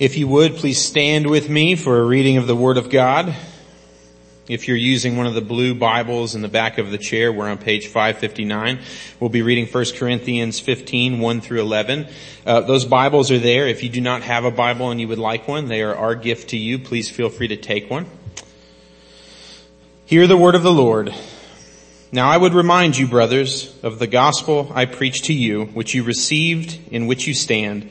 If you would, please stand with me for a reading of the Word of God. If you're using one of the blue Bibles in the back of the chair, we're on page 559. We'll be reading 1 Corinthians 15, 1 through 11. Uh, those Bibles are there. If you do not have a Bible and you would like one, they are our gift to you. Please feel free to take one. Hear the word of the Lord. Now I would remind you, brothers, of the gospel I preached to you, which you received, in which you stand,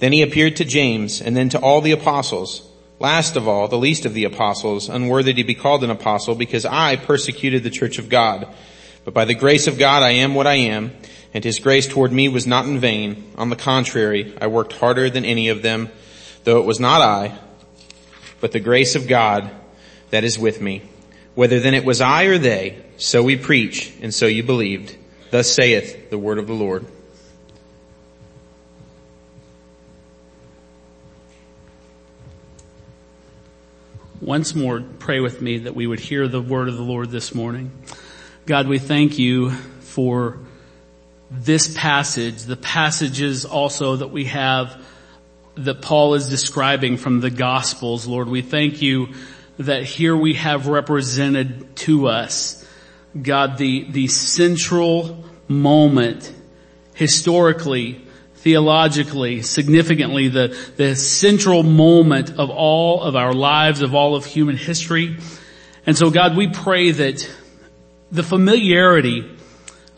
Then he appeared to James and then to all the apostles. Last of all, the least of the apostles, unworthy to be called an apostle because I persecuted the church of God. But by the grace of God I am what I am, and his grace toward me was not in vain. On the contrary, I worked harder than any of them, though it was not I, but the grace of God that is with me. Whether then it was I or they, so we preach, and so you believed. Thus saith the word of the Lord. Once more pray with me that we would hear the word of the Lord this morning. God, we thank you for this passage, the passages also that we have that Paul is describing from the gospels. Lord, we thank you that here we have represented to us, God, the, the central moment historically theologically, significantly, the, the central moment of all of our lives, of all of human history. And so God, we pray that the familiarity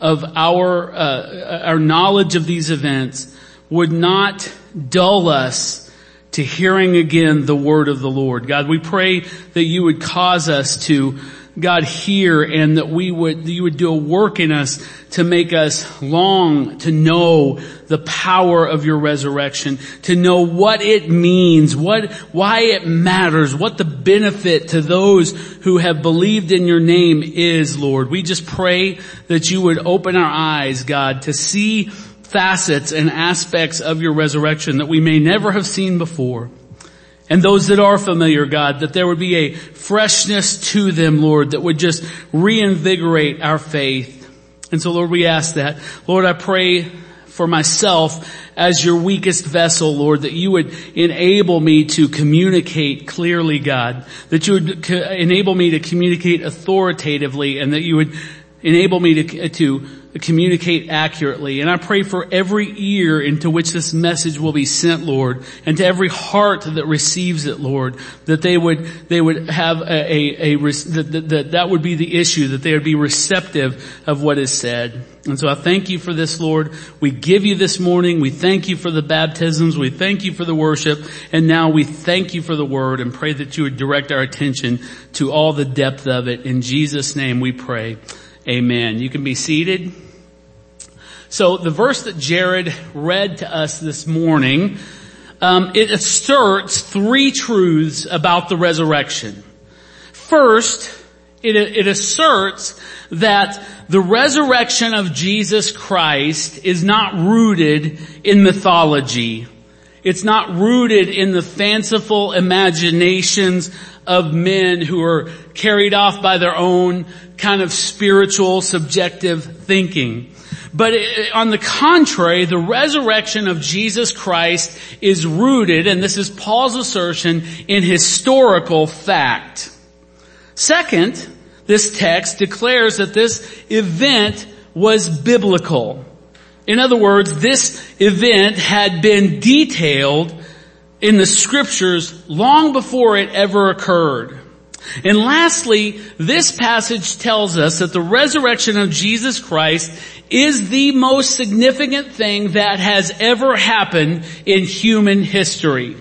of our, uh, our knowledge of these events would not dull us to hearing again the word of the Lord. God, we pray that you would cause us to God hear and that we would, that you would do a work in us to make us long to know the power of your resurrection, to know what it means, what, why it matters, what the benefit to those who have believed in your name is, Lord. We just pray that you would open our eyes, God, to see facets and aspects of your resurrection that we may never have seen before. And those that are familiar, God, that there would be a freshness to them, Lord, that would just reinvigorate our faith. And so Lord, we ask that. Lord, I pray for myself as your weakest vessel, Lord, that you would enable me to communicate clearly, God, that you would enable me to communicate authoritatively and that you would enable me to, to communicate accurately. And I pray for every ear into which this message will be sent, Lord, and to every heart that receives it, Lord, that they would, they would have a, a, a that, that, that would be the issue, that they would be receptive of what is said. And so I thank you for this, Lord. We give you this morning. We thank you for the baptisms. We thank you for the worship. And now we thank you for the word and pray that you would direct our attention to all the depth of it. In Jesus' name we pray. Amen. You can be seated. So the verse that Jared read to us this morning, um, it asserts three truths about the resurrection. First, it, it asserts that the resurrection of Jesus Christ is not rooted in mythology. It's not rooted in the fanciful imaginations of men who are carried off by their own kind of spiritual, subjective thinking. But on the contrary, the resurrection of Jesus Christ is rooted, and this is Paul's assertion, in historical fact. Second, this text declares that this event was biblical. In other words, this event had been detailed in the scriptures long before it ever occurred. And lastly, this passage tells us that the resurrection of Jesus Christ is the most significant thing that has ever happened in human history.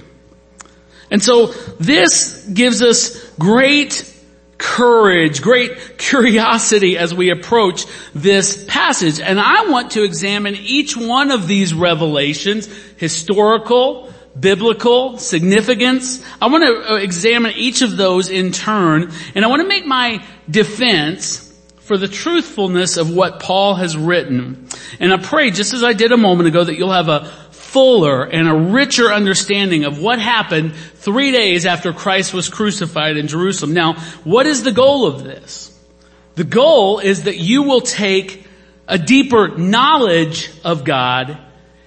And so this gives us great courage, great curiosity as we approach this passage. And I want to examine each one of these revelations, historical, biblical, significance. I want to uh, examine each of those in turn, and I want to make my defense for the truthfulness of what Paul has written. And I pray, just as I did a moment ago, that you'll have a fuller and a richer understanding of what happened three days after Christ was crucified in Jerusalem. Now, what is the goal of this? The goal is that you will take a deeper knowledge of God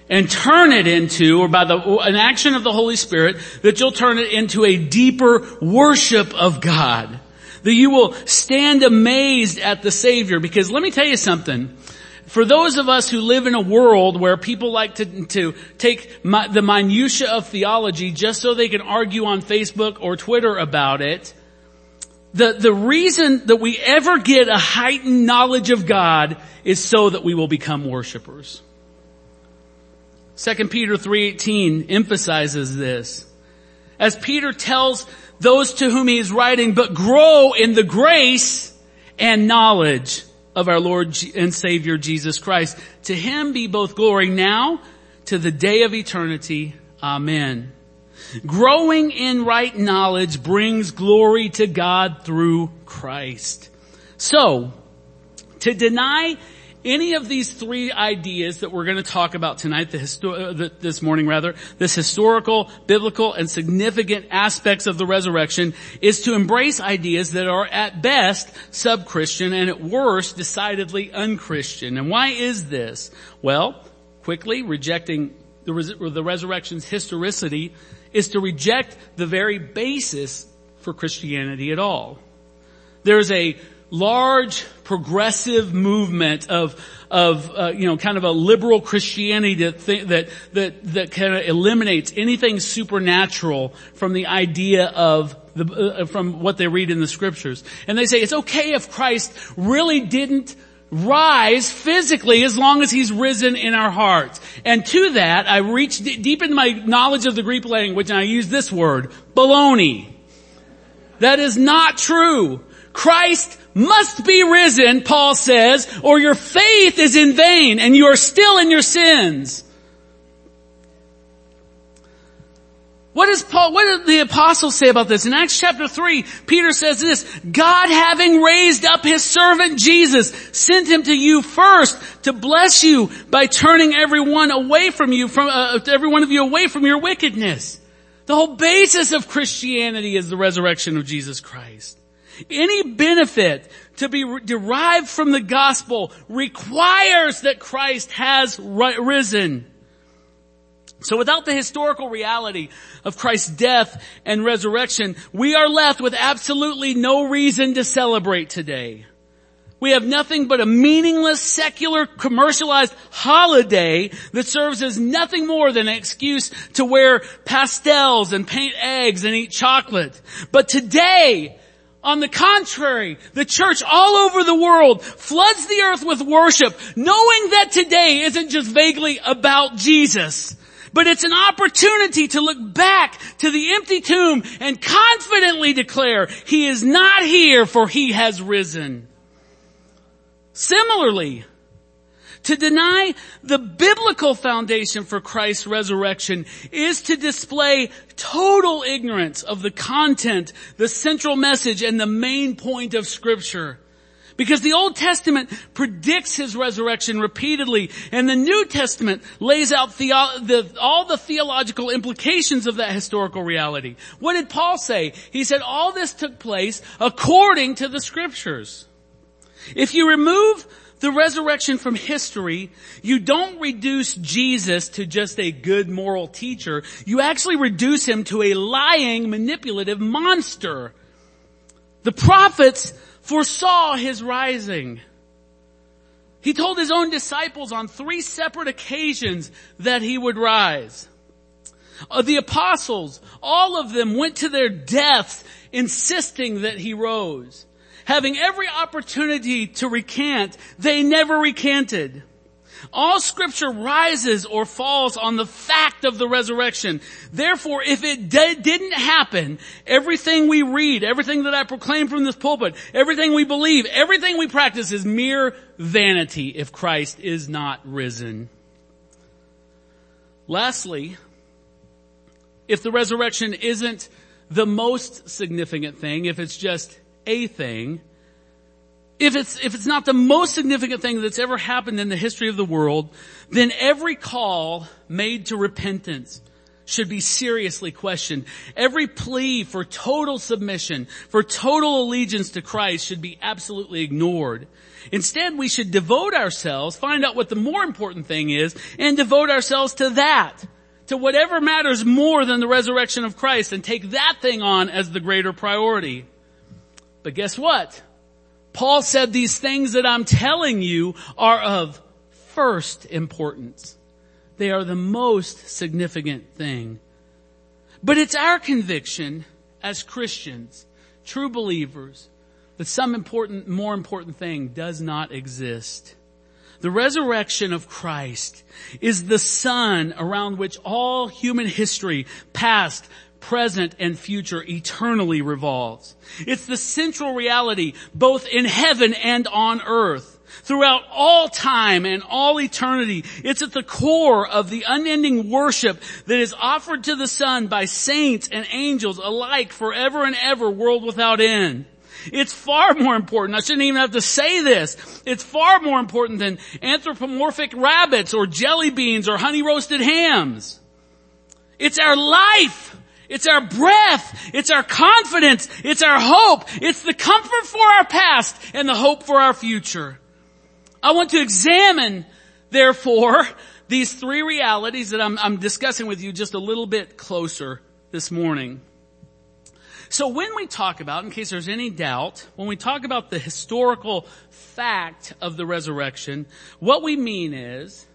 and turn it into, or by the, an action of the Holy Spirit, that you'll turn it into a deeper worship of God. That you will stand amazed at the Savior. Because let me tell you something. For those of us who live in a world where people like to, to take my, the minutia of theology just so they can argue on Facebook or Twitter about it, the, the reason that we ever get a heightened knowledge of God is so that we will become worshipers. 2 Peter 3.18 emphasizes this. As Peter tells those to whom he is writing, but grow in the grace and knowledge of our Lord and Savior Jesus Christ. To him be both glory now to the day of eternity. Amen. Growing in right knowledge brings glory to God through Christ. So, to deny any of these three ideas that we're going to talk about tonight, histo- uh, this morning rather, this historical, biblical, and significant aspects of the resurrection is to embrace ideas that are at best sub-Christian and at worst decidedly unchristian. And why is this? Well, quickly rejecting the, res- the resurrection's historicity is to reject the very basis for Christianity at all. There's a large progressive movement of of uh, you know kind of a liberal Christianity that th- that that that kind of eliminates anything supernatural from the idea of the uh, from what they read in the scriptures, and they say it's okay if Christ really didn't rise physically as long as he's risen in our hearts. And to that, I reached d- deep into my knowledge of the Greek language and I use this word, baloney. That is not true. Christ must be risen, Paul says, or your faith is in vain and you are still in your sins. What does Paul, what did the apostles say about this? In Acts chapter 3, Peter says this, God having raised up his servant Jesus, sent him to you first to bless you by turning everyone away from you, from, uh, every one of you away from your wickedness. The whole basis of Christianity is the resurrection of Jesus Christ. Any benefit to be derived from the gospel requires that Christ has risen. So without the historical reality of Christ's death and resurrection, we are left with absolutely no reason to celebrate today. We have nothing but a meaningless, secular, commercialized holiday that serves as nothing more than an excuse to wear pastels and paint eggs and eat chocolate. But today, on the contrary, the church all over the world floods the earth with worship, knowing that today isn't just vaguely about Jesus, but it's an opportunity to look back to the empty tomb and confidently declare, He is not here for He has risen. Similarly, to deny the biblical foundation for Christ's resurrection is to display total ignorance of the content, the central message, and the main point of scripture. Because the Old Testament predicts His resurrection repeatedly, and the New Testament lays out the, all the theological implications of that historical reality. What did Paul say? He said all this took place according to the scriptures. If you remove the resurrection from history, you don't reduce Jesus to just a good moral teacher. You actually reduce him to a lying, manipulative monster. The prophets foresaw his rising. He told his own disciples on three separate occasions that he would rise. Uh, the apostles, all of them went to their deaths insisting that he rose. Having every opportunity to recant, they never recanted. All scripture rises or falls on the fact of the resurrection. Therefore, if it de- didn't happen, everything we read, everything that I proclaim from this pulpit, everything we believe, everything we practice is mere vanity if Christ is not risen. Lastly, if the resurrection isn't the most significant thing, if it's just a thing, if it's, if it's not the most significant thing that's ever happened in the history of the world, then every call made to repentance should be seriously questioned. Every plea for total submission, for total allegiance to Christ should be absolutely ignored. Instead, we should devote ourselves, find out what the more important thing is, and devote ourselves to that. To whatever matters more than the resurrection of Christ and take that thing on as the greater priority. But guess what? Paul said these things that I'm telling you are of first importance. They are the most significant thing. But it's our conviction as Christians, true believers, that some important, more important thing does not exist. The resurrection of Christ is the sun around which all human history, past, present, and future eternally revolves. It's the central reality both in heaven and on earth. Throughout all time and all eternity, it's at the core of the unending worship that is offered to the Son by saints and angels alike forever and ever, world without end. It's far more important. I shouldn't even have to say this. It's far more important than anthropomorphic rabbits or jelly beans or honey roasted hams. It's our life. It's our breath. It's our confidence. It's our hope. It's the comfort for our past and the hope for our future. I want to examine, therefore, these three realities that I'm, I'm discussing with you just a little bit closer this morning. So when we talk about, in case there's any doubt, when we talk about the historical fact of the resurrection, what we mean is,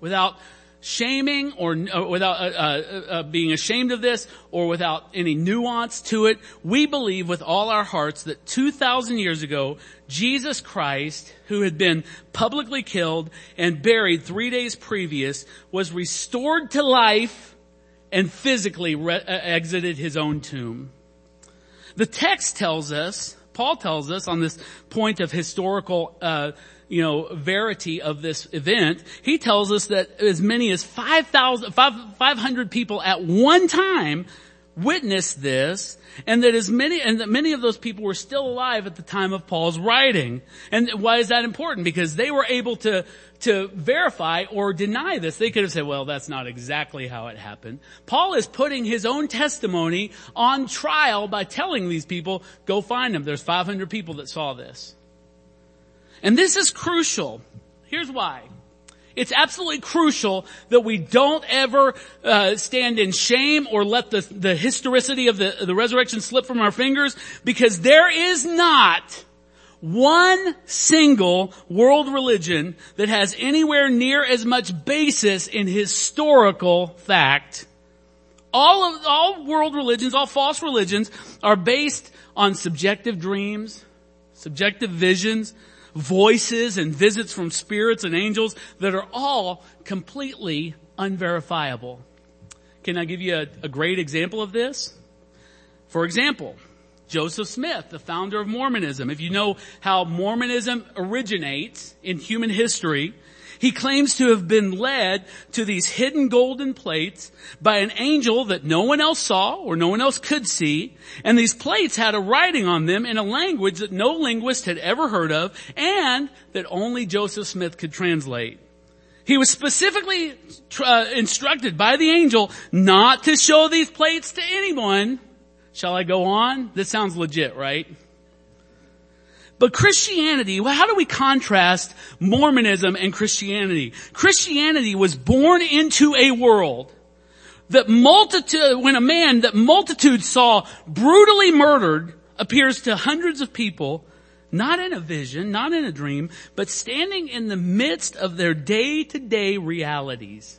without shaming or, uh, without uh, uh, uh, being ashamed of this or without any nuance to it, we believe with all our hearts that 2,000 years ago, Jesus Christ, who had been publicly killed and buried three days previous, was restored to life and physically re- uh, exited his own tomb. The text tells us, Paul tells us on this point of historical, uh, you know, verity of this event, he tells us that as many as 5,000, 500 people at one time witnessed this and that as many, and that many of those people were still alive at the time of Paul's writing. And why is that important? Because they were able to, to verify or deny this. They could have said, well, that's not exactly how it happened. Paul is putting his own testimony on trial by telling these people, go find them. There's 500 people that saw this. And this is crucial. Here's why. It's absolutely crucial that we don't ever uh, stand in shame or let the, the historicity of the, the resurrection slip from our fingers because there is not one single world religion that has anywhere near as much basis in historical fact. All of, all world religions, all false religions are based on subjective dreams, subjective visions, voices and visits from spirits and angels that are all completely unverifiable. Can I give you a, a great example of this? For example, Joseph Smith, the founder of Mormonism. If you know how Mormonism originates in human history, he claims to have been led to these hidden golden plates by an angel that no one else saw or no one else could see. And these plates had a writing on them in a language that no linguist had ever heard of and that only Joseph Smith could translate. He was specifically uh, instructed by the angel not to show these plates to anyone. Shall I go on? This sounds legit, right? But Christianity, well, how do we contrast Mormonism and Christianity? Christianity was born into a world that multitude, when a man that multitudes saw brutally murdered appears to hundreds of people, not in a vision, not in a dream, but standing in the midst of their day to day realities.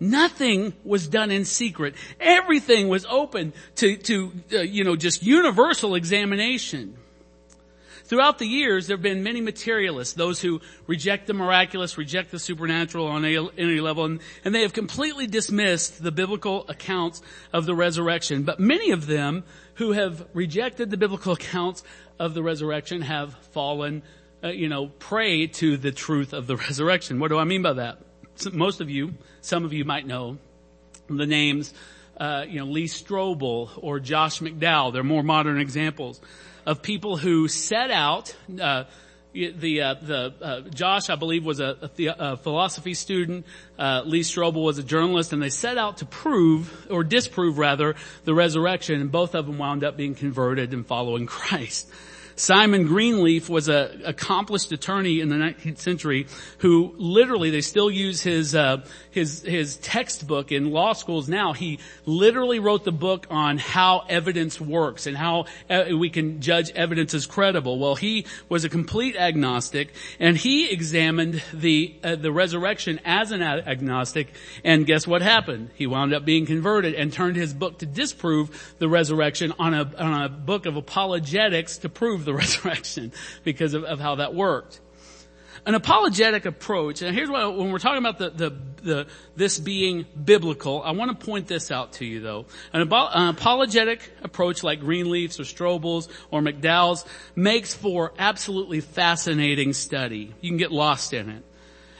Nothing was done in secret. Everything was open to, to uh, you know, just universal examination. Throughout the years, there have been many materialists, those who reject the miraculous, reject the supernatural on any level, and, and they have completely dismissed the biblical accounts of the resurrection. But many of them who have rejected the biblical accounts of the resurrection have fallen, uh, you know, prey to the truth of the resurrection. What do I mean by that? Most of you, some of you might know the names uh, you know, Lee Strobel or Josh McDowell. They're more modern examples of people who set out, uh, the uh, the uh, Josh, I believe, was a, a, a philosophy student. Uh, Lee Strobel was a journalist, and they set out to prove or disprove rather the resurrection, and both of them wound up being converted and following Christ. Simon Greenleaf was an accomplished attorney in the 19th century who literally, they still use his, uh, his, his textbook in law schools now. He literally wrote the book on how evidence works and how uh, we can judge evidence as credible. Well, he was a complete agnostic and he examined the, uh, the resurrection as an agnostic and guess what happened? He wound up being converted and turned his book to disprove the resurrection on a, on a book of apologetics to prove the resurrection because of, of how that worked. An apologetic approach, and here's what, when we're talking about the, the, the, this being biblical, I want to point this out to you though. An, an apologetic approach like Greenleaf's or Strobel's or McDowell's makes for absolutely fascinating study. You can get lost in it.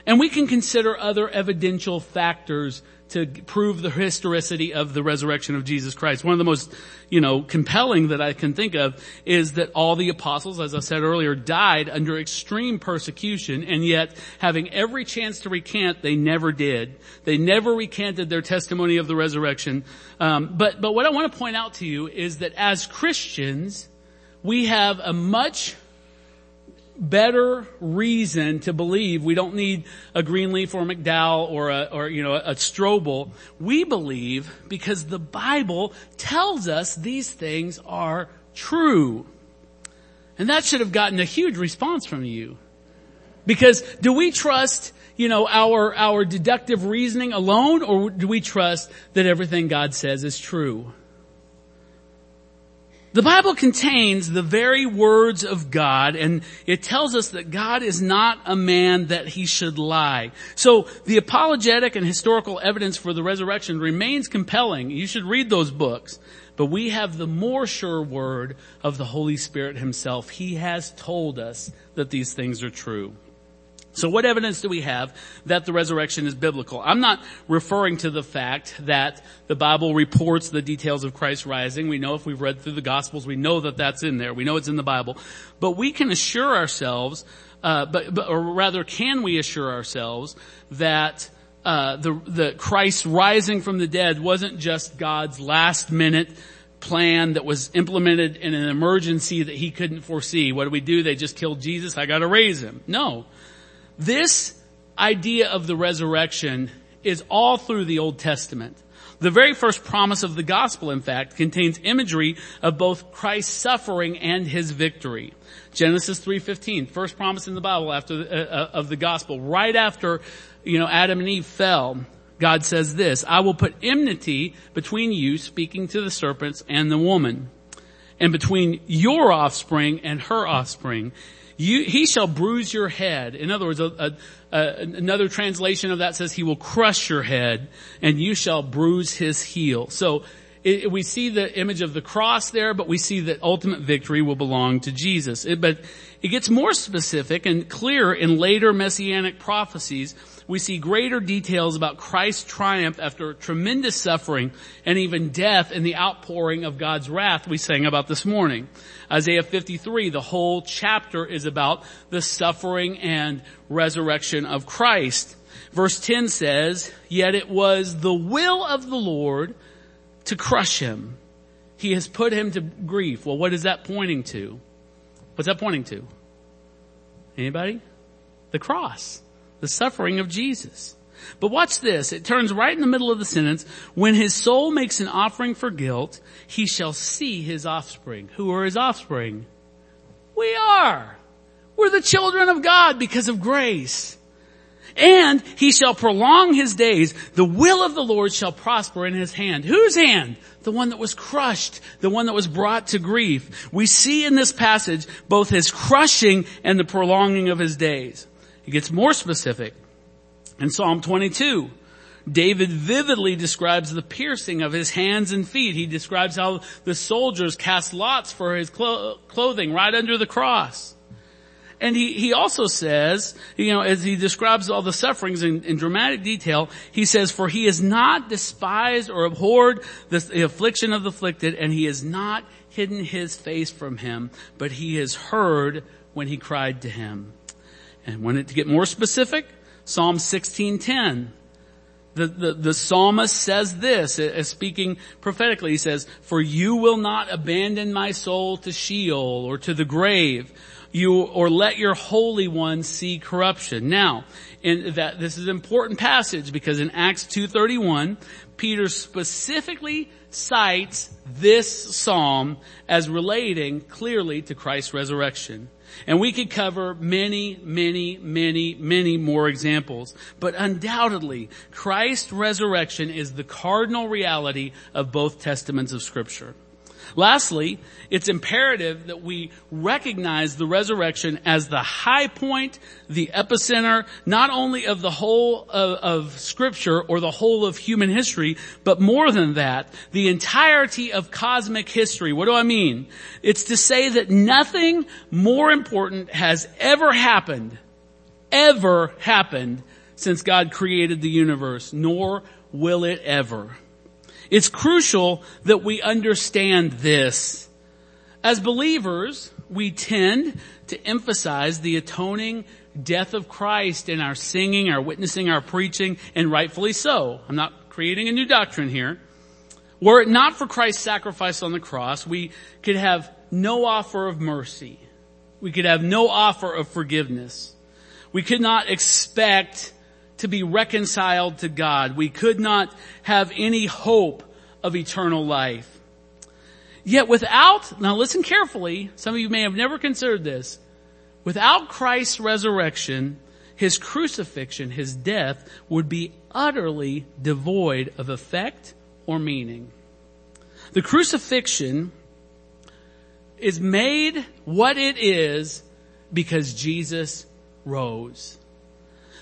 And we can consider other evidential factors to prove the historicity of the resurrection of Jesus Christ. One of the most, you know, compelling that I can think of is that all the apostles, as I said earlier, died under extreme persecution and yet having every chance to recant, they never did. They never recanted their testimony of the resurrection. Um, but, but what I want to point out to you is that as Christians, we have a much better reason to believe we don't need a Greenleaf or a McDowell or a, or, you know, a Strobel. We believe because the Bible tells us these things are true. And that should have gotten a huge response from you. Because do we trust, you know, our, our deductive reasoning alone or do we trust that everything God says is true? The Bible contains the very words of God and it tells us that God is not a man that he should lie. So the apologetic and historical evidence for the resurrection remains compelling. You should read those books. But we have the more sure word of the Holy Spirit himself. He has told us that these things are true. So what evidence do we have that the resurrection is biblical? I'm not referring to the fact that the Bible reports the details of Christ rising. We know if we've read through the Gospels, we know that that's in there. We know it's in the Bible. But we can assure ourselves, uh, but, but, or rather can we assure ourselves that uh, the, the Christ rising from the dead wasn't just God's last minute plan that was implemented in an emergency that he couldn't foresee. What do we do? They just killed Jesus. I gotta raise him. No. This idea of the resurrection is all through the Old Testament. The very first promise of the gospel, in fact, contains imagery of both Christ's suffering and his victory. Genesis 3:15, first promise in the Bible after uh, uh, of the gospel, right after you know Adam and Eve fell. God says this, I will put enmity between you, speaking to the serpents and the woman, and between your offspring and her offspring. You, he shall bruise your head. In other words, a, a, a, another translation of that says he will crush your head and you shall bruise his heel. So it, we see the image of the cross there, but we see that ultimate victory will belong to Jesus. It, but it gets more specific and clear in later messianic prophecies we see greater details about Christ's triumph after tremendous suffering and even death in the outpouring of God's wrath we sang about this morning. Isaiah 53, the whole chapter is about the suffering and resurrection of Christ. Verse 10 says, yet it was the will of the Lord to crush him. He has put him to grief. Well, what is that pointing to? What's that pointing to? Anybody? The cross the suffering of Jesus. But watch this. It turns right in the middle of the sentence. When his soul makes an offering for guilt, he shall see his offspring. Who are his offspring? We are. We're the children of God because of grace. And he shall prolong his days. The will of the Lord shall prosper in his hand. Whose hand? The one that was crushed. The one that was brought to grief. We see in this passage both his crushing and the prolonging of his days. He gets more specific. In Psalm 22, David vividly describes the piercing of his hands and feet. He describes how the soldiers cast lots for his clo- clothing right under the cross. And he, he also says, you know, as he describes all the sufferings in, in dramatic detail, he says, for he is not despised or abhorred the, the affliction of the afflicted, and he has not hidden his face from him, but he has heard when he cried to him. And when it, to get more specific, Psalm 1610, the, the, the, psalmist says this, as speaking prophetically, he says, for you will not abandon my soul to Sheol or to the grave you, or let your Holy One see corruption. Now, in that, this is an important passage because in Acts 2.31, Peter specifically cites this psalm as relating clearly to Christ's resurrection. And we could cover many, many, many, many more examples. But undoubtedly, Christ's resurrection is the cardinal reality of both testaments of scripture. Lastly, it's imperative that we recognize the resurrection as the high point, the epicenter, not only of the whole of, of, scripture or the whole of human history, but more than that, the entirety of cosmic history. What do I mean? It's to say that nothing more important has ever happened, ever happened since God created the universe, nor will it ever. It's crucial that we understand this. As believers, we tend to emphasize the atoning death of Christ in our singing, our witnessing, our preaching, and rightfully so. I'm not creating a new doctrine here. Were it not for Christ's sacrifice on the cross, we could have no offer of mercy. We could have no offer of forgiveness. We could not expect to be reconciled to God. We could not have any hope of eternal life. Yet without, now listen carefully, some of you may have never considered this, without Christ's resurrection, his crucifixion, his death would be utterly devoid of effect or meaning. The crucifixion is made what it is because Jesus rose.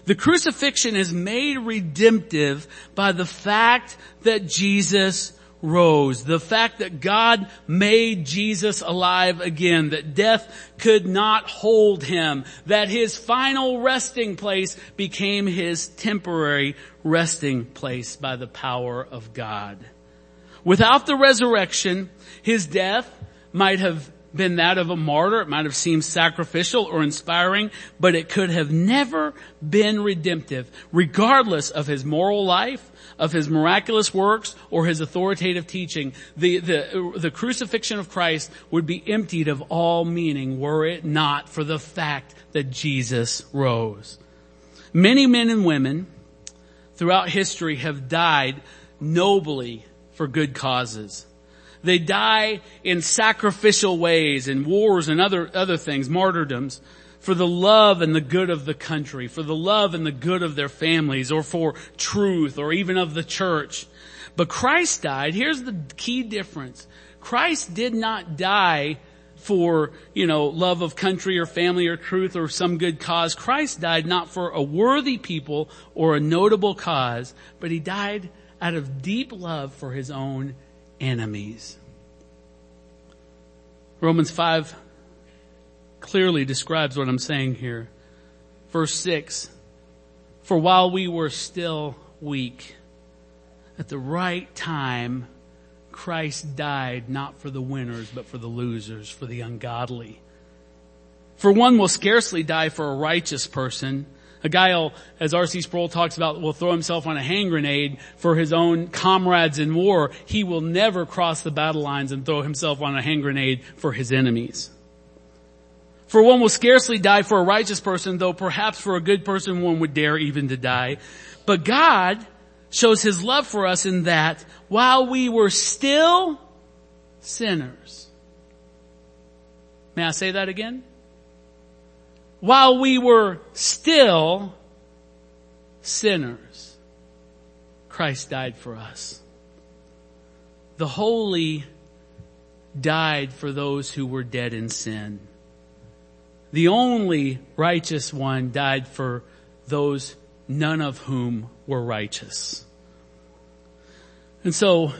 The crucifixion is made redemptive by the fact that Jesus rose. The fact that God made Jesus alive again. That death could not hold him. That his final resting place became his temporary resting place by the power of God. Without the resurrection, his death might have been that of a martyr. It might have seemed sacrificial or inspiring, but it could have never been redemptive, regardless of his moral life, of his miraculous works, or his authoritative teaching. The, the, the crucifixion of Christ would be emptied of all meaning were it not for the fact that Jesus rose. Many men and women throughout history have died nobly for good causes. They die in sacrificial ways in wars and other, other things, martyrdoms, for the love and the good of the country, for the love and the good of their families, or for truth, or even of the church. But Christ died. Here's the key difference. Christ did not die for, you know, love of country or family or truth or some good cause. Christ died not for a worthy people or a notable cause, but he died out of deep love for his own enemies. Romans 5 clearly describes what I'm saying here. Verse 6 For while we were still weak, at the right time, Christ died not for the winners, but for the losers, for the ungodly. For one will scarcely die for a righteous person, a guy will, as R.C. Sproul talks about, will throw himself on a hand grenade for his own comrades in war. He will never cross the battle lines and throw himself on a hand grenade for his enemies. For one will scarcely die for a righteous person, though perhaps for a good person one would dare even to die. But God shows his love for us in that while we were still sinners. May I say that again? While we were still sinners, Christ died for us. The holy died for those who were dead in sin. The only righteous one died for those none of whom were righteous. And so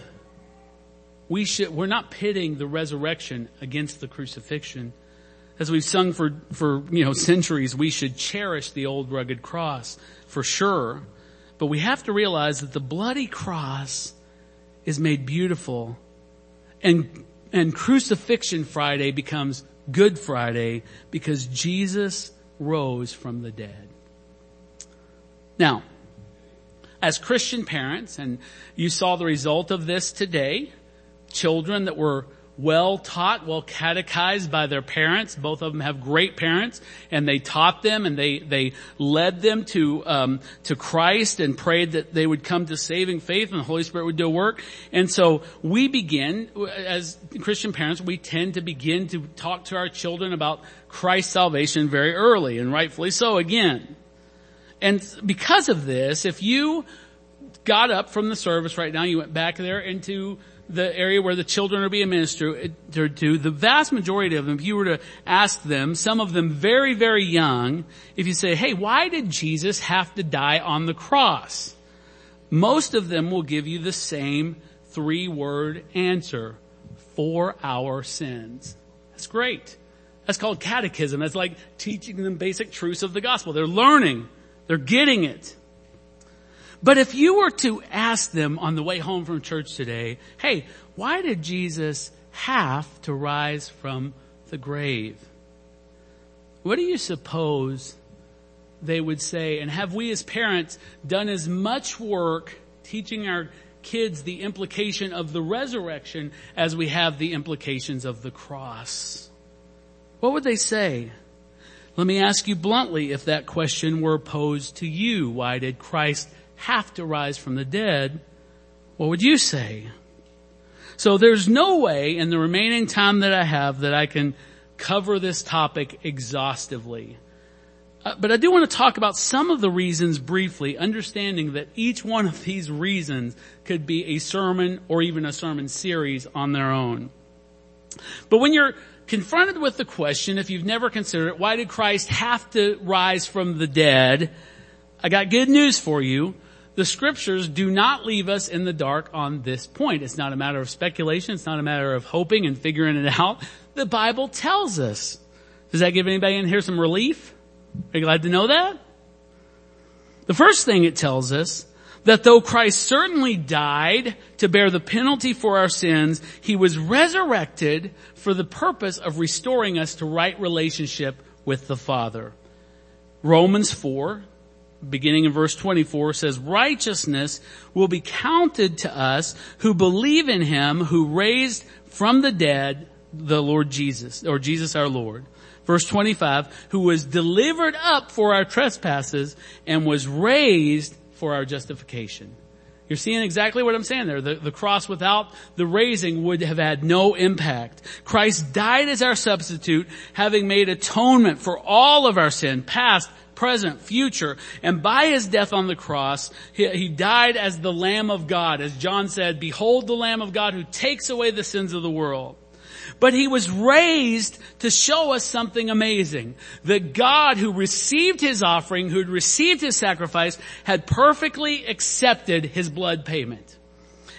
we should, we're not pitting the resurrection against the crucifixion. As we've sung for, for, you know, centuries, we should cherish the old rugged cross for sure. But we have to realize that the bloody cross is made beautiful and, and crucifixion Friday becomes Good Friday because Jesus rose from the dead. Now, as Christian parents, and you saw the result of this today, children that were well taught, well catechized by their parents. Both of them have great parents, and they taught them and they they led them to um, to Christ and prayed that they would come to saving faith and the Holy Spirit would do work. And so we begin as Christian parents, we tend to begin to talk to our children about Christ's salvation very early, and rightfully so. Again, and because of this, if you got up from the service right now, you went back there into the area where the children are being ministered to, the vast majority of them, if you were to ask them, some of them very, very young, if you say, hey, why did Jesus have to die on the cross? Most of them will give you the same three word answer. For our sins. That's great. That's called catechism. That's like teaching them basic truths of the gospel. They're learning. They're getting it. But if you were to ask them on the way home from church today, hey, why did Jesus have to rise from the grave? What do you suppose they would say? And have we as parents done as much work teaching our kids the implication of the resurrection as we have the implications of the cross? What would they say? Let me ask you bluntly if that question were posed to you. Why did Christ have to rise from the dead, what would you say? So there's no way in the remaining time that I have that I can cover this topic exhaustively. Uh, but I do want to talk about some of the reasons briefly, understanding that each one of these reasons could be a sermon or even a sermon series on their own. But when you're confronted with the question, if you've never considered it, why did Christ have to rise from the dead? I got good news for you the scriptures do not leave us in the dark on this point. It's not a matter of speculation. It's not a matter of hoping and figuring it out. The Bible tells us. Does that give anybody in here some relief? Are you glad to know that? The first thing it tells us that though Christ certainly died to bear the penalty for our sins, He was resurrected for the purpose of restoring us to right relationship with the Father. Romans 4 beginning in verse 24 says, righteousness will be counted to us who believe in him who raised from the dead the Lord Jesus, or Jesus our Lord. Verse 25, who was delivered up for our trespasses and was raised for our justification. You're seeing exactly what I'm saying there. The, the, cross without the raising would have had no impact. Christ died as our substitute, having made atonement for all of our sin, past, present, future. And by his death on the cross, he, he died as the Lamb of God. As John said, behold the Lamb of God who takes away the sins of the world. But he was raised to show us something amazing. That God who received his offering, who received his sacrifice, had perfectly accepted his blood payment.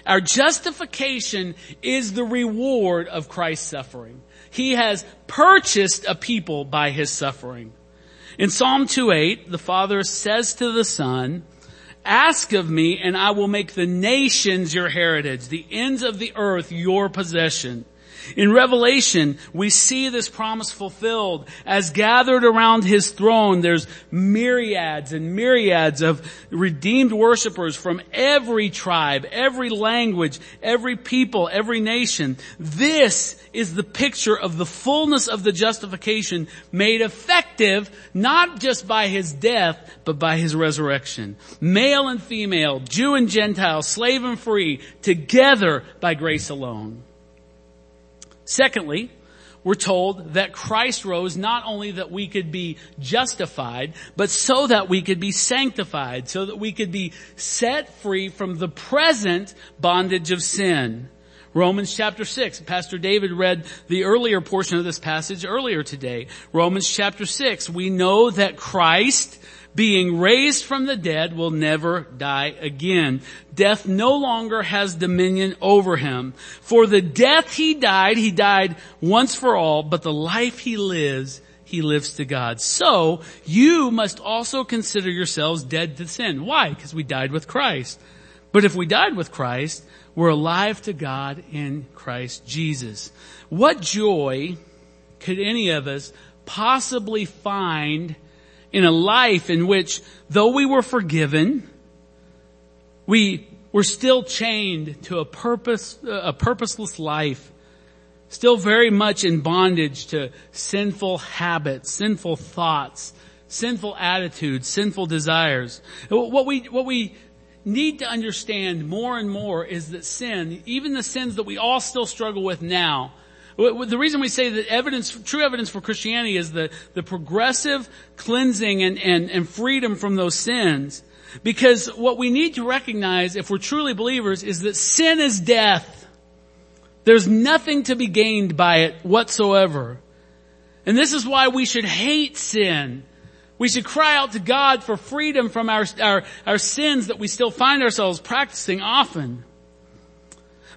Our justification is the reward of Christ's suffering. He has purchased a people by his suffering. In Psalm 2:8, the Father says to the Son, Ask of me and I will make the nations your heritage, the ends of the earth your possession. In Revelation, we see this promise fulfilled as gathered around his throne. There's myriads and myriads of redeemed worshipers from every tribe, every language, every people, every nation. This is the picture of the fullness of the justification made effective not just by his death, but by his resurrection. Male and female, Jew and Gentile, slave and free, together by grace alone. Secondly, we're told that Christ rose not only that we could be justified, but so that we could be sanctified, so that we could be set free from the present bondage of sin. Romans chapter 6. Pastor David read the earlier portion of this passage earlier today. Romans chapter 6. We know that Christ being raised from the dead will never die again. Death no longer has dominion over him. For the death he died, he died once for all, but the life he lives, he lives to God. So, you must also consider yourselves dead to sin. Why? Because we died with Christ. But if we died with Christ, we're alive to God in Christ Jesus. What joy could any of us possibly find in a life in which though we were forgiven, we were still chained to a purpose, uh, a purposeless life, still very much in bondage to sinful habits, sinful thoughts, sinful attitudes, sinful desires. What we, what we need to understand more and more is that sin, even the sins that we all still struggle with now, the reason we say that evidence, true evidence for Christianity is the, the progressive cleansing and, and, and freedom from those sins. Because what we need to recognize if we're truly believers is that sin is death. There's nothing to be gained by it whatsoever. And this is why we should hate sin. We should cry out to God for freedom from our, our, our sins that we still find ourselves practicing often.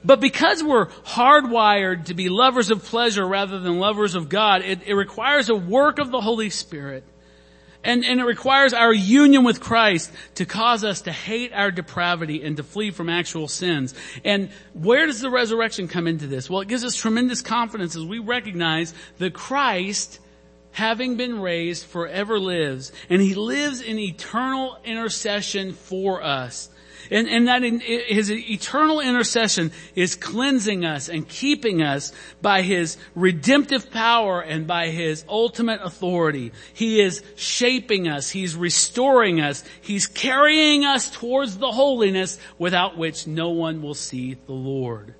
But because we're hardwired to be lovers of pleasure rather than lovers of God, it, it requires a work of the Holy Spirit. And, and it requires our union with Christ to cause us to hate our depravity and to flee from actual sins. And where does the resurrection come into this? Well, it gives us tremendous confidence as we recognize that Christ having been raised forever lives and he lives in eternal intercession for us. And, and that in, his eternal intercession is cleansing us and keeping us by his redemptive power and by his ultimate authority. He is shaping us. He's restoring us. He's carrying us towards the holiness without which no one will see the Lord.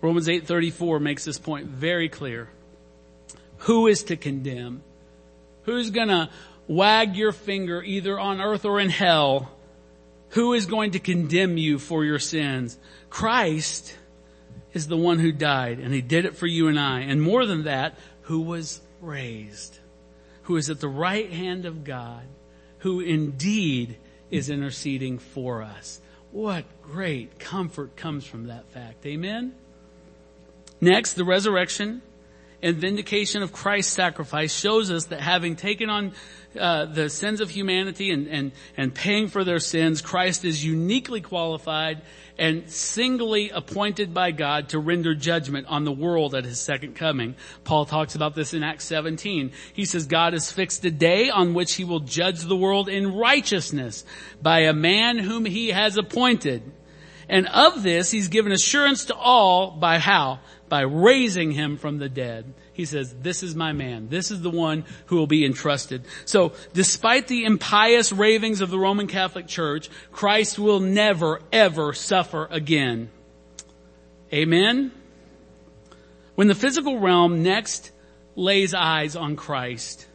Romans 8:34 makes this point very clear. Who is to condemn? Who's gonna wag your finger either on earth or in hell who is going to condemn you for your sins? Christ is the one who died and he did it for you and I. And more than that, who was raised, who is at the right hand of God, who indeed is interceding for us. What great comfort comes from that fact. Amen? Next, the resurrection and vindication of Christ's sacrifice shows us that having taken on uh, the sins of humanity and, and, and paying for their sins, Christ is uniquely qualified and singly appointed by God to render judgment on the world at his second coming. Paul talks about this in Acts 17. He says God has fixed a day on which he will judge the world in righteousness by a man whom he has appointed. And of this he's given assurance to all by how? By raising him from the dead. He says, this is my man. This is the one who will be entrusted. So despite the impious ravings of the Roman Catholic Church, Christ will never ever suffer again. Amen? When the physical realm next lays eyes on Christ,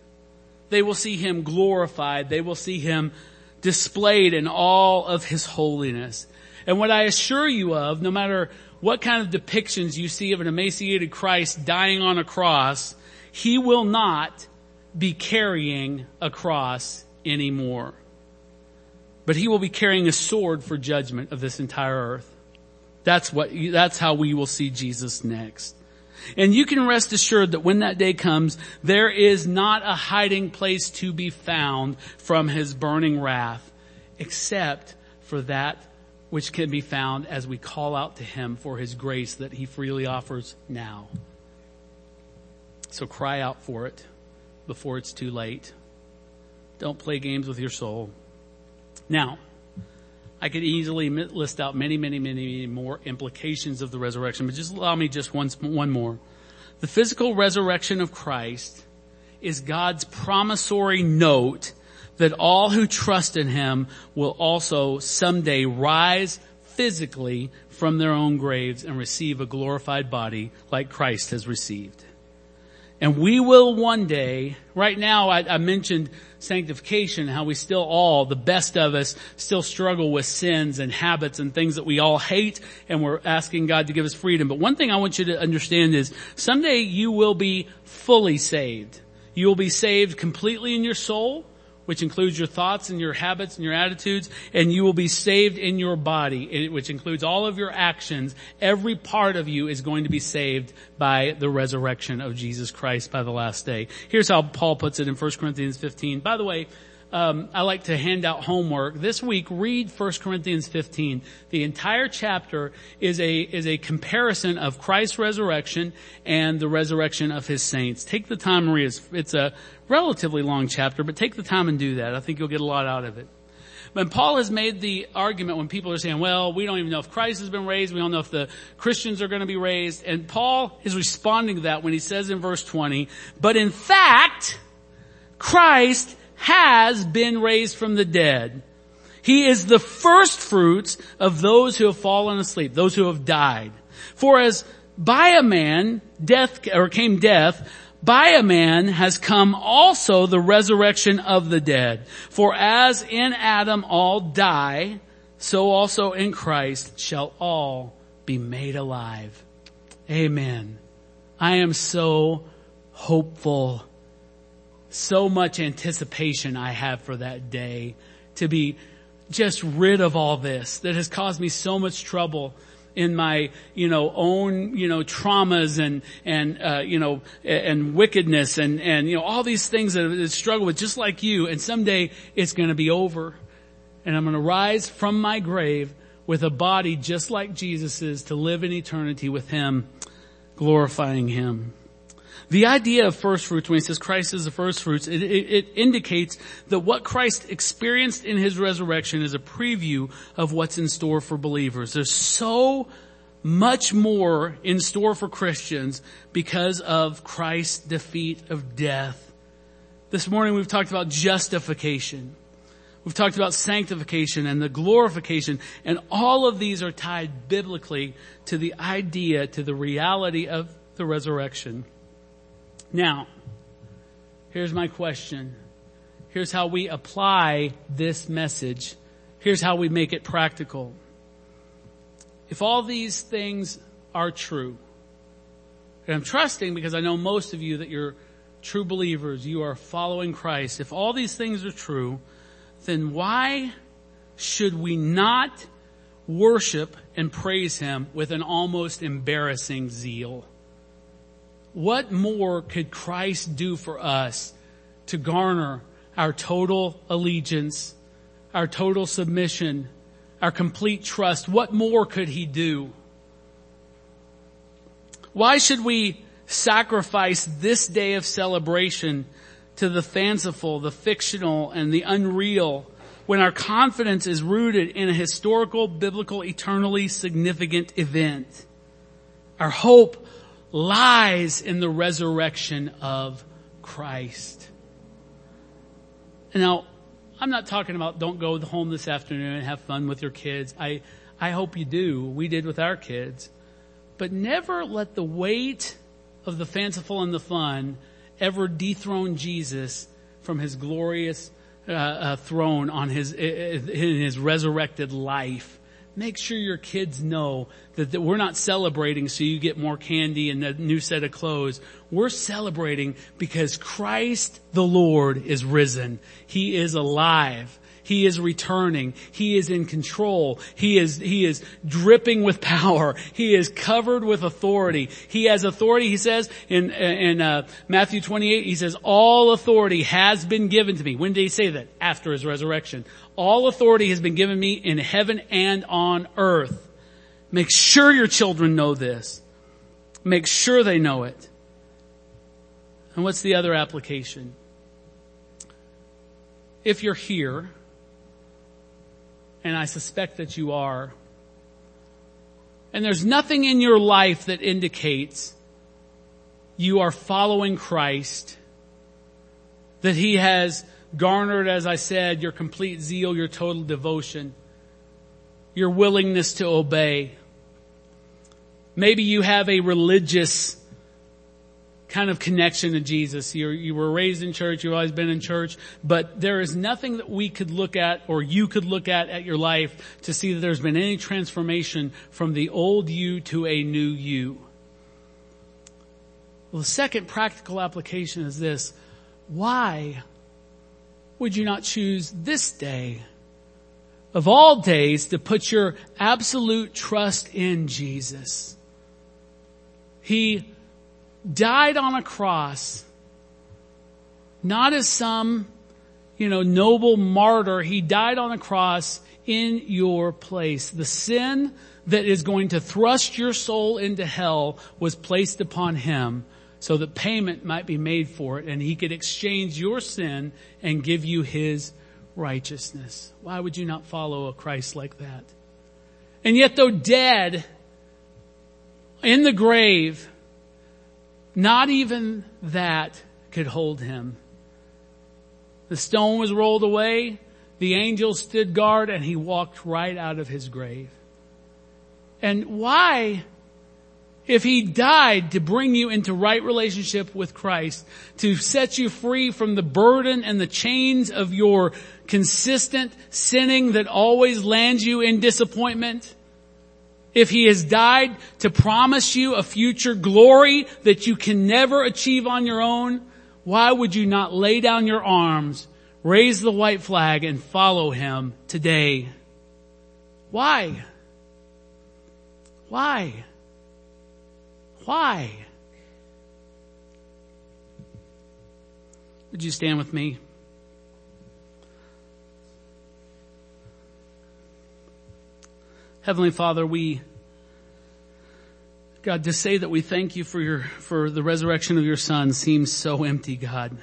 they will see him glorified. They will see him displayed in all of his holiness. And what I assure you of, no matter what kind of depictions you see of an emaciated Christ dying on a cross, he will not be carrying a cross anymore. But he will be carrying a sword for judgment of this entire earth. That's what, that's how we will see Jesus next. And you can rest assured that when that day comes, there is not a hiding place to be found from his burning wrath, except for that which can be found as we call out to Him for His grace that He freely offers now. So cry out for it before it's too late. Don't play games with your soul. Now, I could easily list out many, many, many many more implications of the resurrection, but just allow me just once, one more. The physical resurrection of Christ is God's promissory note that all who trust in him will also someday rise physically from their own graves and receive a glorified body like Christ has received. And we will one day, right now I, I, mentioned sanctification, how we still all, the best of us, still struggle with sins and habits and things that we all hate and we're asking God to give us freedom. But one thing I want you to understand is someday you will be fully saved. You will be saved completely in your soul which includes your thoughts and your habits and your attitudes, and you will be saved in your body, which includes all of your actions. Every part of you is going to be saved by the resurrection of Jesus Christ by the last day. Here's how Paul puts it in 1 Corinthians 15. By the way, um, I like to hand out homework. This week, read 1 Corinthians 15. The entire chapter is a is a comparison of Christ's resurrection and the resurrection of His saints. Take the time Maria. It's a relatively long chapter, but take the time and do that. I think you'll get a lot out of it. But Paul has made the argument when people are saying, well, we don't even know if Christ has been raised. We don't know if the Christians are going to be raised. And Paul is responding to that when he says in verse 20, but in fact, Christ has been raised from the dead. He is the first fruits of those who have fallen asleep, those who have died. For as by a man death, or came death, by a man has come also the resurrection of the dead. For as in Adam all die, so also in Christ shall all be made alive. Amen. I am so hopeful. So much anticipation I have for that day to be just rid of all this that has caused me so much trouble in my, you know, own, you know, traumas and, and, uh, you know, and wickedness and, and, you know, all these things that I struggle with just like you. And someday it's going to be over and I'm going to rise from my grave with a body just like Jesus's to live in eternity with Him, glorifying Him. The idea of first fruits, when he says Christ is the first fruits, it, it, it, indicates that what Christ experienced in his resurrection is a preview of what's in store for believers. There's so much more in store for Christians because of Christ's defeat of death. This morning we've talked about justification. We've talked about sanctification and the glorification, and all of these are tied biblically to the idea, to the reality of the resurrection. Now, here's my question. Here's how we apply this message. Here's how we make it practical. If all these things are true, and I'm trusting because I know most of you that you're true believers, you are following Christ. If all these things are true, then why should we not worship and praise Him with an almost embarrassing zeal? What more could Christ do for us to garner our total allegiance, our total submission, our complete trust? What more could he do? Why should we sacrifice this day of celebration to the fanciful, the fictional, and the unreal when our confidence is rooted in a historical, biblical, eternally significant event? Our hope lies in the resurrection of Christ. Now, I'm not talking about don't go home this afternoon and have fun with your kids. I, I hope you do. We did with our kids. But never let the weight of the fanciful and the fun ever dethrone Jesus from his glorious uh, uh, throne on his, in his resurrected life make sure your kids know that, that, we're not celebrating so you get more candy and a new set of clothes. We're celebrating because Christ the Lord is risen. He is alive. He is returning. He is in control. He is, he is dripping with power. He is covered with authority. He has authority, he says in, in uh, Matthew 28, he says, all authority has been given to me. When did he say that? After his resurrection. All authority has been given me in heaven and on earth. Make sure your children know this. Make sure they know it. And what's the other application? If you're here, and I suspect that you are, and there's nothing in your life that indicates you are following Christ, that He has garnered, as I said, your complete zeal, your total devotion, your willingness to obey. Maybe you have a religious kind of connection to Jesus. you you were raised in church, you've always been in church, but there is nothing that we could look at or you could look at at your life to see that there's been any transformation from the old you to a new you. Well, the second practical application is this. Why would you not choose this day of all days to put your absolute trust in Jesus? He died on a cross, not as some, you know, noble martyr. He died on a cross in your place. The sin that is going to thrust your soul into hell was placed upon him so that payment might be made for it and he could exchange your sin and give you his righteousness. Why would you not follow a Christ like that? And yet though dead in the grave, not even that could hold him. The stone was rolled away, the angel stood guard and he walked right out of his grave. And why if he died to bring you into right relationship with Christ, to set you free from the burden and the chains of your consistent sinning that always lands you in disappointment, if he has died to promise you a future glory that you can never achieve on your own, why would you not lay down your arms, raise the white flag and follow him today? Why? Why? Why? Would you stand with me? Heavenly Father, we, God, to say that we thank you for your, for the resurrection of your son seems so empty, God.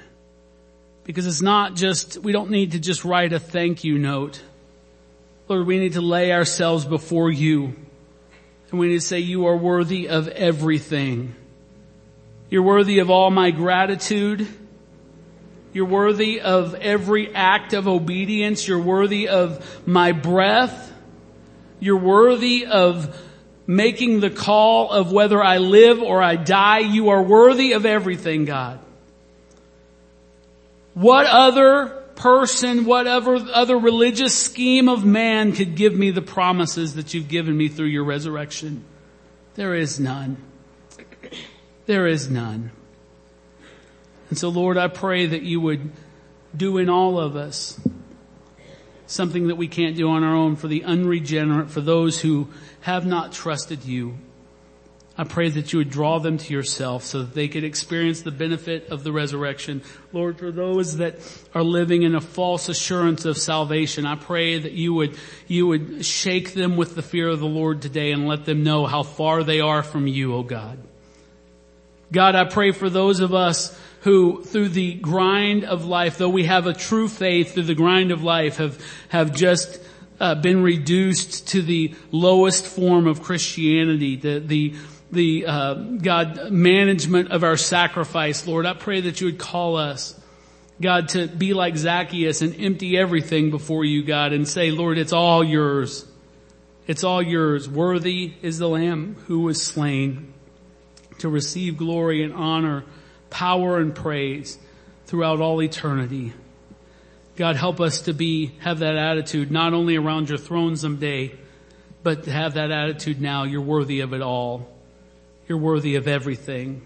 Because it's not just, we don't need to just write a thank you note. Lord, we need to lay ourselves before you and we need to say, you are worthy of everything. You're worthy of all my gratitude. You're worthy of every act of obedience. You're worthy of my breath. You're worthy of making the call of whether I live or I die. You are worthy of everything, God. What other person, whatever other religious scheme of man could give me the promises that you've given me through your resurrection. There is none. There is none. And so Lord, I pray that you would do in all of us something that we can't do on our own for the unregenerate, for those who have not trusted you. I pray that you would draw them to yourself so that they could experience the benefit of the resurrection. Lord, for those that are living in a false assurance of salvation, I pray that you would, you would shake them with the fear of the Lord today and let them know how far they are from you, oh God. God, I pray for those of us who through the grind of life, though we have a true faith through the grind of life, have, have just uh, been reduced to the lowest form of Christianity, the, the, the uh, God management of our sacrifice, Lord. I pray that you would call us, God, to be like Zacchaeus and empty everything before you, God, and say, Lord, it's all yours. It's all yours. Worthy is the Lamb who was slain to receive glory and honor, power and praise throughout all eternity. God, help us to be, have that attitude not only around your throne someday, but to have that attitude now. You're worthy of it all. You're worthy of everything.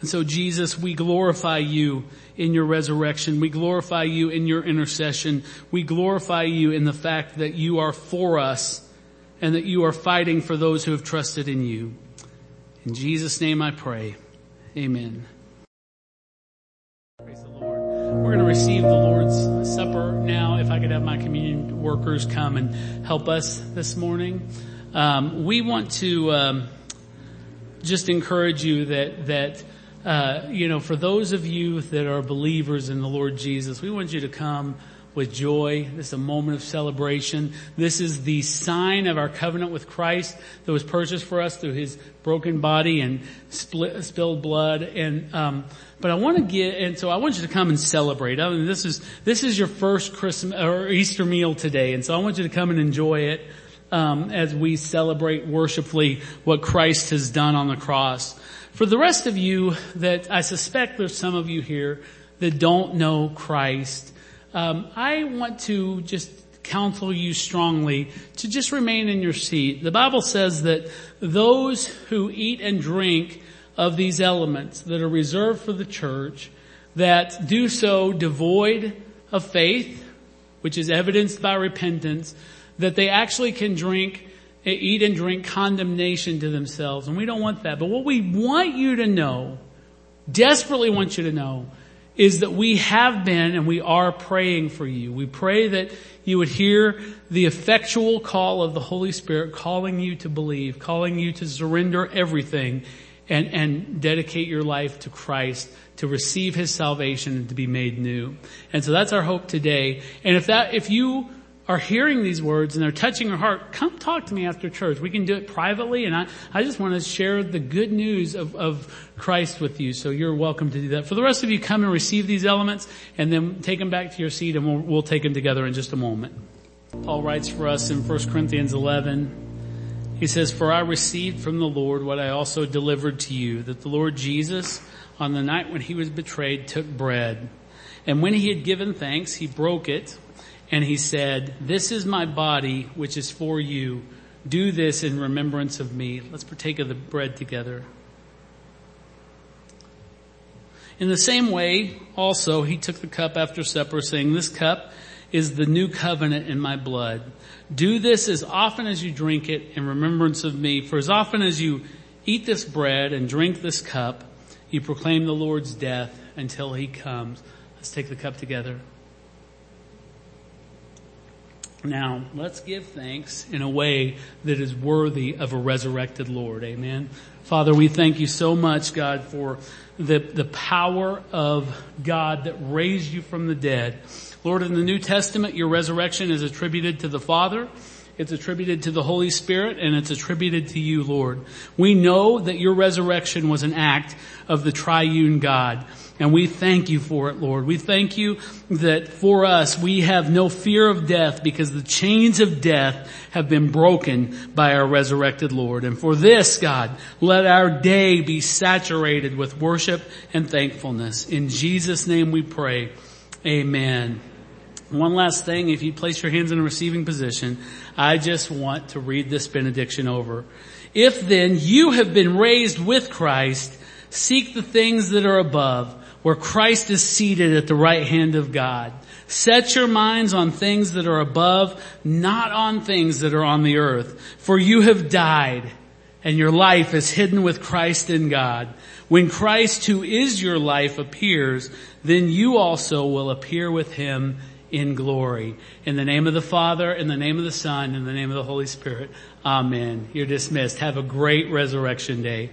And so Jesus, we glorify you in your resurrection. We glorify you in your intercession. We glorify you in the fact that you are for us and that you are fighting for those who have trusted in you. In Jesus name I pray. Amen. Praise the Lord. We're going to receive the Lord's Supper now. If I could have my communion workers come and help us this morning. Um, we want to um, just encourage you that that uh, you know for those of you that are believers in the Lord Jesus, we want you to come with joy. This is a moment of celebration. This is the sign of our covenant with Christ that was purchased for us through His broken body and split, spilled blood. And um, but I want to get and so I want you to come and celebrate. I mean, this is this is your first Christmas or Easter meal today, and so I want you to come and enjoy it um, as we celebrate worshipfully what Christ has done on the cross. For the rest of you that I suspect there's some of you here that don't know Christ, um, I want to just counsel you strongly to just remain in your seat. The Bible says that those who eat and drink of these elements that are reserved for the church that do so devoid of faith, which is evidenced by repentance, that they actually can drink, eat and drink condemnation to themselves. And we don't want that. But what we want you to know, desperately want you to know, is that we have been and we are praying for you. We pray that you would hear the effectual call of the Holy Spirit calling you to believe, calling you to surrender everything and, and dedicate your life to Christ, to receive His salvation and to be made new. And so that's our hope today. And if that, if you are hearing these words and they're touching your heart, come talk to me after church. We can do it privately and I, I just want to share the good news of, of Christ with you. So you're welcome to do that. For the rest of you, come and receive these elements and then take them back to your seat and we'll, we'll take them together in just a moment. Paul writes for us in 1 Corinthians 11, he says, for I received from the Lord what I also delivered to you, that the Lord Jesus, on the night when he was betrayed, took bread. And when he had given thanks, he broke it and he said, this is my body, which is for you. Do this in remembrance of me. Let's partake of the bread together. In the same way, also, he took the cup after supper saying, this cup is the new covenant in my blood. Do this as often as you drink it in remembrance of me. For as often as you eat this bread and drink this cup, you proclaim the Lord's death until he comes. Let's take the cup together. Now, let's give thanks in a way that is worthy of a resurrected Lord. Amen. Father, we thank you so much, God, for the, the power of God that raised you from the dead. Lord, in the New Testament, your resurrection is attributed to the Father. It's attributed to the Holy Spirit and it's attributed to you, Lord. We know that your resurrection was an act of the triune God. And we thank you for it, Lord. We thank you that for us, we have no fear of death because the chains of death have been broken by our resurrected Lord. And for this, God, let our day be saturated with worship and thankfulness. In Jesus' name we pray. Amen. One last thing, if you place your hands in a receiving position, I just want to read this benediction over. If then you have been raised with Christ, seek the things that are above, where Christ is seated at the right hand of God. Set your minds on things that are above, not on things that are on the earth. For you have died, and your life is hidden with Christ in God. When Christ, who is your life, appears, then you also will appear with him in glory. In the name of the Father, in the name of the Son, in the name of the Holy Spirit. Amen. You're dismissed. Have a great resurrection day.